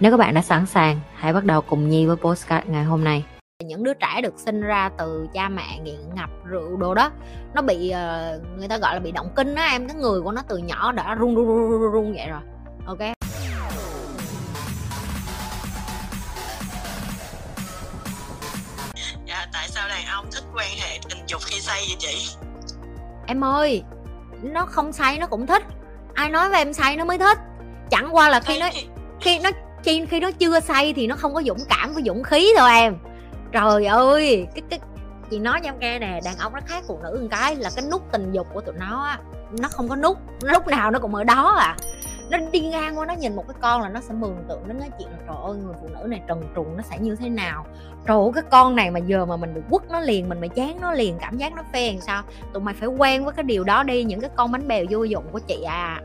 Nếu các bạn đã sẵn sàng, hãy bắt đầu cùng Nhi với postcard ngày hôm nay. Những đứa trẻ được sinh ra từ cha mẹ nghiện ngập rượu đồ đó Nó bị, uh, người ta gọi là bị động kinh á em. Cái người của nó từ nhỏ đã run run run run, run vậy rồi. Ok. Dạ, tại sao đàn ông thích quan hệ tình dục khi say vậy chị? Em ơi, nó không say nó cũng thích. Ai nói với em say nó mới thích? Chẳng qua là khi nó khi nó khi khi nó chưa say thì nó không có dũng cảm với dũng khí thôi em. Trời ơi, cái cái, chị nói cho em nghe nè, đàn ông nó khác phụ nữ một cái là cái nút tình dục của tụi nó á, nó không có nút lúc nào nó cũng ở đó à. Nó đi ngang qua nó nhìn một cái con là nó sẽ mường tượng, nó nói chuyện là trời ơi, người phụ nữ này trần truồng nó sẽ như thế nào? Trời ơi, cái con này mà giờ mà mình được quất nó liền, mình mà chán nó liền, cảm giác nó phê làm sao? Tụi mày phải quen với cái điều đó đi, những cái con bánh bèo vô dụng của chị à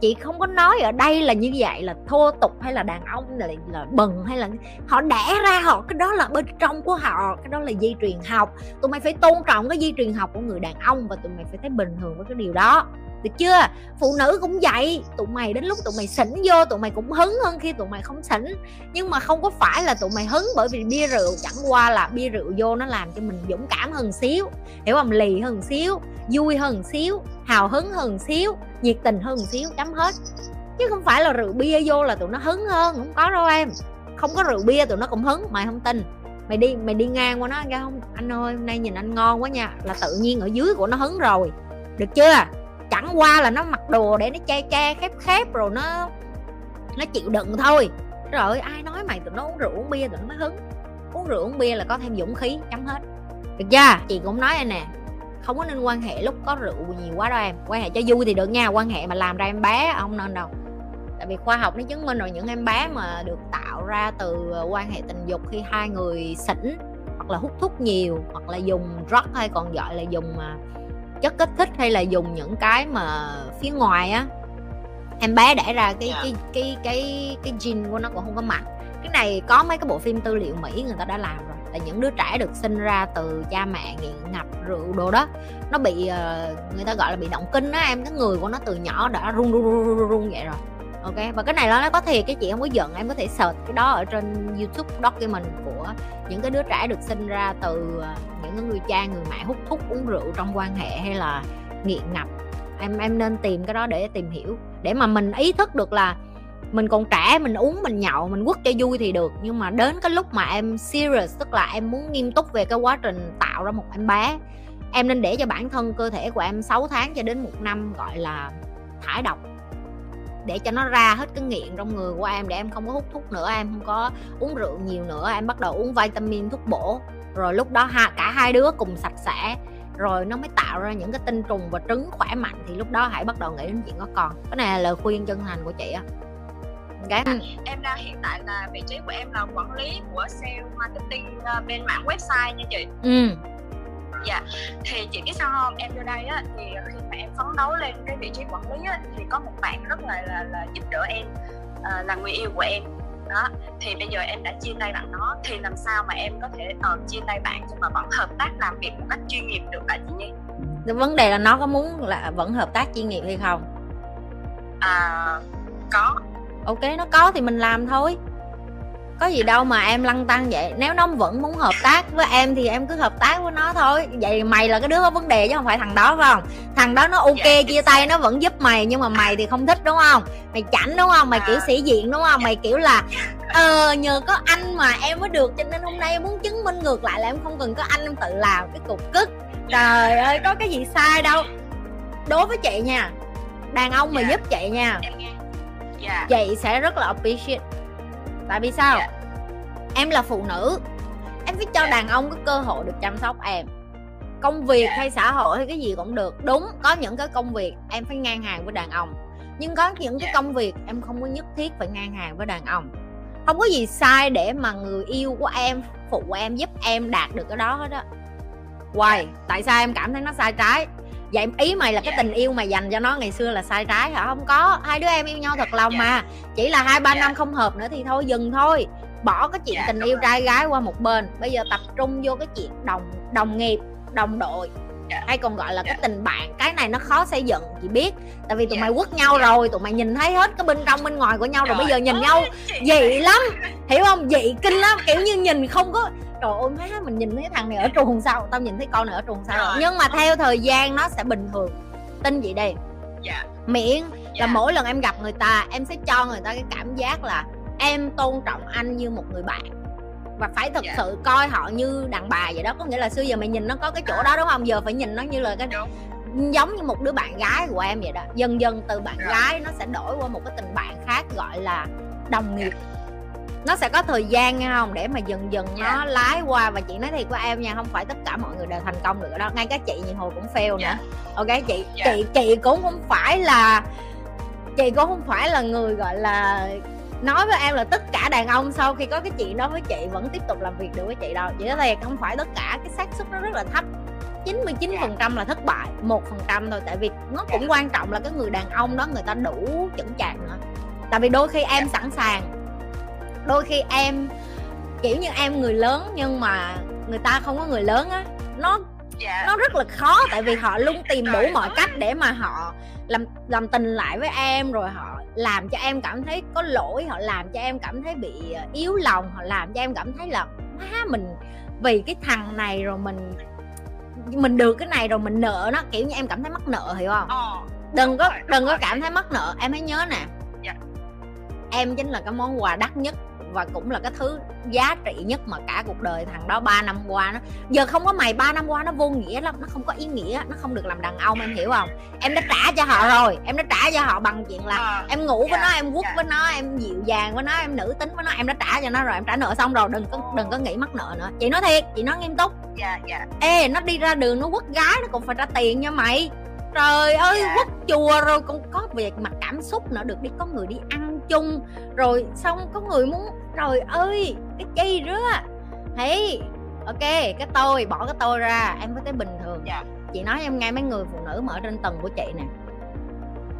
chị không có nói ở đây là như vậy là thô tục hay là đàn ông là là bần hay là họ đẻ ra họ, cái đó là bên trong của họ, cái đó là di truyền học. Tụi mày phải tôn trọng cái di truyền học của người đàn ông và tụi mày phải thấy bình thường với cái điều đó được chưa? Phụ nữ cũng vậy. Tụi mày đến lúc tụi mày xỉn vô, tụi mày cũng hứng hơn khi tụi mày không xỉn. Nhưng mà không có phải là tụi mày hứng bởi vì bia rượu, chẳng qua là bia rượu vô nó làm cho mình dũng cảm hơn xíu, hiểu không? Lì hơn xíu, vui hơn xíu, hào hứng hơn xíu, nhiệt tình hơn xíu, chấm hết. Chứ không phải là rượu bia vô là tụi nó hứng hơn, không có đâu em. Không có rượu bia tụi nó cũng hứng, mày không tin. Mày đi mày đi ngang qua nó ra không? Anh ơi, hôm nay nhìn anh ngon quá nha, là tự nhiên ở dưới của nó hứng rồi. Được chưa? Chẳng qua là nó mặc đồ để nó che che khép khép rồi nó nó chịu đựng thôi. Rồi ai nói mày tụi nó uống rượu uống bia tụi nó mới hứng. Uống rượu uống bia là có thêm dũng khí, chấm hết. Được chưa? Chị cũng nói anh nè, không có nên quan hệ lúc có rượu nhiều quá đâu em. Quan hệ cho vui thì được nha, quan hệ mà làm ra em bé, không nên đâu. Tại vì khoa học nó chứng minh rồi, những em bé mà được tạo ra từ ờ, quan hệ tình dục khi hai người xỉn, hoặc là hút thuốc nhiều, hoặc là dùng drug hay còn gọi là dùng mà chất kích thích hay là dùng những cái mà phía ngoài á em bé đẻ ra cái yeah. Dạ. cái cái cái cái gene của nó cũng không có mạnh cái này có mấy cái bộ phim tư liệu mỹ người ta đã làm rồi là những đứa trẻ được sinh ra từ cha mẹ nghiện ngập rượu đồ đó nó bị uh, người ta gọi là bị động kinh á em cái người của nó từ nhỏ đã run run run run, run vậy rồi ok, và cái này nó có thiệt, cái chị không có giận, em có thể search cái đó ở trên youtube document của những cái đứa trẻ được sinh ra từ ờ, những cái người cha, người mẹ hút thuốc, uống rượu trong quan hệ hay là nghiện ngập. Em em nên tìm cái đó để tìm hiểu. Để mà mình ý thức được là mình còn trẻ, mình uống, mình nhậu, mình quất cho vui thì được. Nhưng mà đến cái lúc mà em serious, tức là em muốn nghiêm túc về cái quá trình tạo ra một em bé, em nên để cho bản thân cơ thể của em 6 tháng cho đến một năm, gọi là, thải độc để cho nó ra hết cái nghiện trong người của em để em không có hút thuốc nữa em không có uống rượu nhiều nữa em bắt đầu uống vitamin thuốc bổ. Rồi lúc đó ha cả hai đứa cùng sạch sẽ rồi nó mới tạo ra những cái tinh trùng và trứng khỏe mạnh thì lúc đó hãy bắt đầu nghĩ đến chuyện có con. Cái này là lời khuyên chân thành của chị á. Okay. à, em đang hiện tại là vị trí của em là quản lý của sale marketing uh, bên mạng website nha chị. Ừ. Dạ thì chị biết sao không? Em vô đây á thì khi em phấn đấu lên cái vị trí quản lý á thì có một bạn rất là là, là giúp đỡ em uh, là người yêu của em. Đó thì bây giờ em đã chia tay bạn đó thì làm sao mà em có thể uh, chia tay bạn nhưng mà vẫn hợp tác làm việc một cách chuyên nghiệp được hả chị nhi? Vấn đề là nó có muốn là vẫn hợp tác chuyên nghiệp hay không? À có. Ok nó có thì mình làm thôi có gì đâu mà em lăng tăng vậy. Nếu nó vẫn muốn hợp tác với em thì em cứ hợp tác với nó thôi. Vậy mày là cái đứa có vấn đề chứ không phải thằng đó phải không? Thằng đó nó ok dạ, chia tay nó vẫn giúp mày nhưng mà mày thì không thích đúng không? Mày chảnh đúng không? Mày kiểu à. sĩ diện đúng không? Mày kiểu là ờ nhờ có anh mà em mới được cho nên hôm nay em muốn chứng minh ngược lại là em không cần có anh em tự làm cái cục cức. Trời ơi có cái gì sai đâu. Đối với chị nha đàn ông mà dạ. giúp chị nha. Dạ. chị sẽ rất là appreciate. Tại vì sao? Dạ. Em là phụ nữ. Em phải cho dạ. đàn ông có cơ hội được chăm sóc em. Công việc dạ. hay xã hội hay cái gì cũng được. Đúng có những cái công việc em phải ngang hàng với đàn ông. Nhưng có những cái dạ. công việc em không có nhất thiết phải ngang hàng với đàn ông. Không có gì sai để mà người yêu của em phụ em giúp em đạt được cái đó hết á. Hoài, tại sao em cảm thấy nó sai trái? Vậy ý mày là cái tình yêu mày dành cho nó ngày xưa là sai trái hả? Không có hai đứa em yêu nhau thật lòng mà. Chỉ là hai ba năm không hợp nữa thì thôi dừng thôi bỏ cái chuyện Dạ, tình yêu rồi. trai gái qua một bên bây giờ tập trung vô cái chuyện đồng đồng nghiệp đồng đội Dạ. hay còn gọi là cái Dạ. tình bạn cái này nó khó xây dựng chị biết tại vì tụi Dạ. mày quất nhau Dạ. rồi tụi mày nhìn thấy hết cái bên trong bên ngoài của nhau rồi bây giờ nhìn ơi, nhau dị lắm hiểu không dị kinh lắm kiểu như nhìn không có trời ơi má mình nhìn thấy thằng này ở truồng sau tao nhìn thấy con này ở truồng sau Rồi. nhưng mà theo thời gian nó sẽ bình thường tin chị đi Dạ. miễn là Dạ. mỗi lần em gặp người ta em sẽ cho người ta cái cảm giác là em tôn trọng anh như một người bạn và phải thực Dạ. sự coi họ như đàn bà vậy đó có nghĩa là xưa giờ mày nhìn nó có cái chỗ đó đúng không giờ phải nhìn nó như là cái Đúng. giống như một đứa bạn gái của em vậy đó dần dần từ bạn Rồi. gái nó sẽ đổi qua một cái tình bạn khác gọi là đồng nghiệp nó sẽ có thời gian nha không để mà dần dần nó Dạ. lái qua và chị nói thiệt của em nha không phải tất cả mọi người đều thành công được ở đó ngay cả chị nhiều hồi cũng fail Dạ. nữa ok chị Dạ. chị chị cũng không phải là chị cũng không phải là người gọi là nói với em là tất cả đàn ông sau khi có cái chuyện đó với chị vẫn tiếp tục làm việc được với chị đâu. Chị nói thiệt không phải tất cả cái xác suất nó rất là thấp. 99% là thất bại một phần trăm thôi. Tại vì nó cũng quan trọng là cái người đàn ông đó người ta đủ chững chạc nữa. Tại vì đôi khi em sẵn sàng. Đôi khi em kiểu như em người lớn nhưng mà người ta không có người lớn á nó Dạ. nó rất là khó. Tại vì họ luôn tìm đủ mọi cách để mà họ làm làm tình lại với em rồi họ làm cho em cảm thấy có lỗi họ làm cho em cảm thấy bị ờ, yếu lòng họ làm cho em cảm thấy là má mình vì cái thằng này rồi mình mình được cái này rồi mình nợ nó kiểu như em cảm thấy mắc nợ hiểu không Ờ. đừng có đừng có cảm thấy mắc nợ em hãy nhớ nè Dạ. em chính là cái món quà đắt nhất và cũng là cái thứ giá trị nhất mà cả cuộc đời thằng đó 3 năm qua nó giờ không có mày 3 năm qua nó vô nghĩa lắm nó không có ý nghĩa nó không được làm đàn ông em hiểu không em đã trả cho họ rồi em đã trả cho họ bằng chuyện là Ờ. em ngủ với Dạ, nó em quất dạ. với nó em dịu dàng với nó em nữ tính với nó em đã trả cho nó rồi em trả nợ xong rồi đừng có đừng có nghĩ mắc nợ nữa chị nói thiệt chị nói nghiêm túc Dạ. Dạ. ê nó đi ra đường nó quất gái nó cũng phải trả tiền nha mày trời ơi Dạ. quất chùa rồi cũng có việc mặt cảm xúc nữa được đi có người đi ăn chung rồi xong có người muốn trời ơi cái chi rứa hey ok cái tôi bỏ cái tôi ra em có thấy bình thường Dạ. chị nói em nghe mấy người phụ nữ mà ở trên tầng của chị nè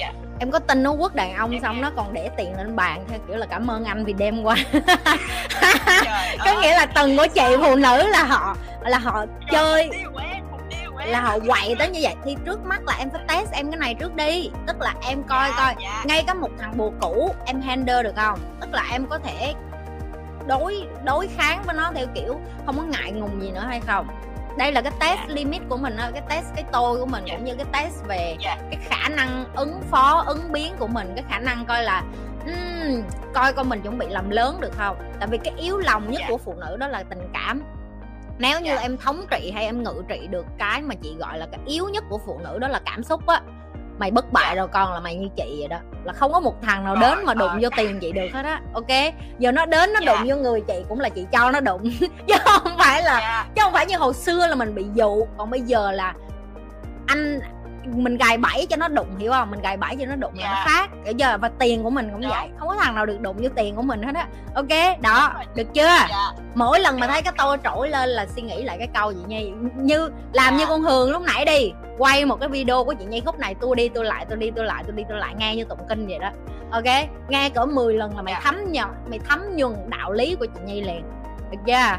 Dạ. em có tin nó quất đàn ông Em xong nghe. nó còn để tiền lên bàn theo kiểu là cảm ơn anh vì đêm qua có nghĩa là tầng của chị phụ nữ là họ là họ chơi là họ quậy tới như vậy thì trước mắt là em phải test em cái này trước đi tức là em coi Dạ, coi dạ. ngay cả một thằng bồ cũ em handle được không tức là em có thể đối đối kháng với nó theo kiểu không có ngại ngùng gì nữa hay không đây là cái test Dạ. limit của mình cái test cái tôi của mình Dạ. cũng như cái test về Dạ. cái khả năng ứng phó ứng biến của mình cái khả năng coi là ừm, coi coi mình chuẩn bị làm lớn được không tại vì cái yếu lòng nhất Dạ. của phụ nữ đó là tình cảm nếu như Dạ. em thống trị hay em ngự trị được cái mà chị gọi là cái yếu nhất của phụ nữ đó là cảm xúc á mày bất bại Dạ. rồi con là mày như chị vậy đó là không có một thằng nào đến mà đụng vô tiền chị được hết á ok giờ nó đến nó Dạ. đụng vô người chị cũng là chị cho nó đụng chứ không phải là Dạ. chứ không phải như hồi xưa là mình bị dụ còn bây giờ là anh mình gài bẫy cho nó đụng hiểu không? Mình gài bẫy cho nó đụng là nó Dạ. khác bây giờ và tiền của mình cũng Đúng. vậy. Không có thằng nào được đụng vô tiền của mình hết á. Ok đó được chưa? Dạ. mỗi lần mà thấy cái tôi trỗi lên là suy nghĩ lại cái câu gì nhi. Như làm Dạ. như con hường lúc nãy đi quay một cái video của chị nhi khúc này tôi đi tôi lại tôi đi tôi lại tôi đi tôi lại nghe như tụng kinh vậy đó. Ok nghe cỡ 10 lần là mày Dạ. thấm nhờ mày thấm nhuần đạo lý của chị nhi liền. Được chưa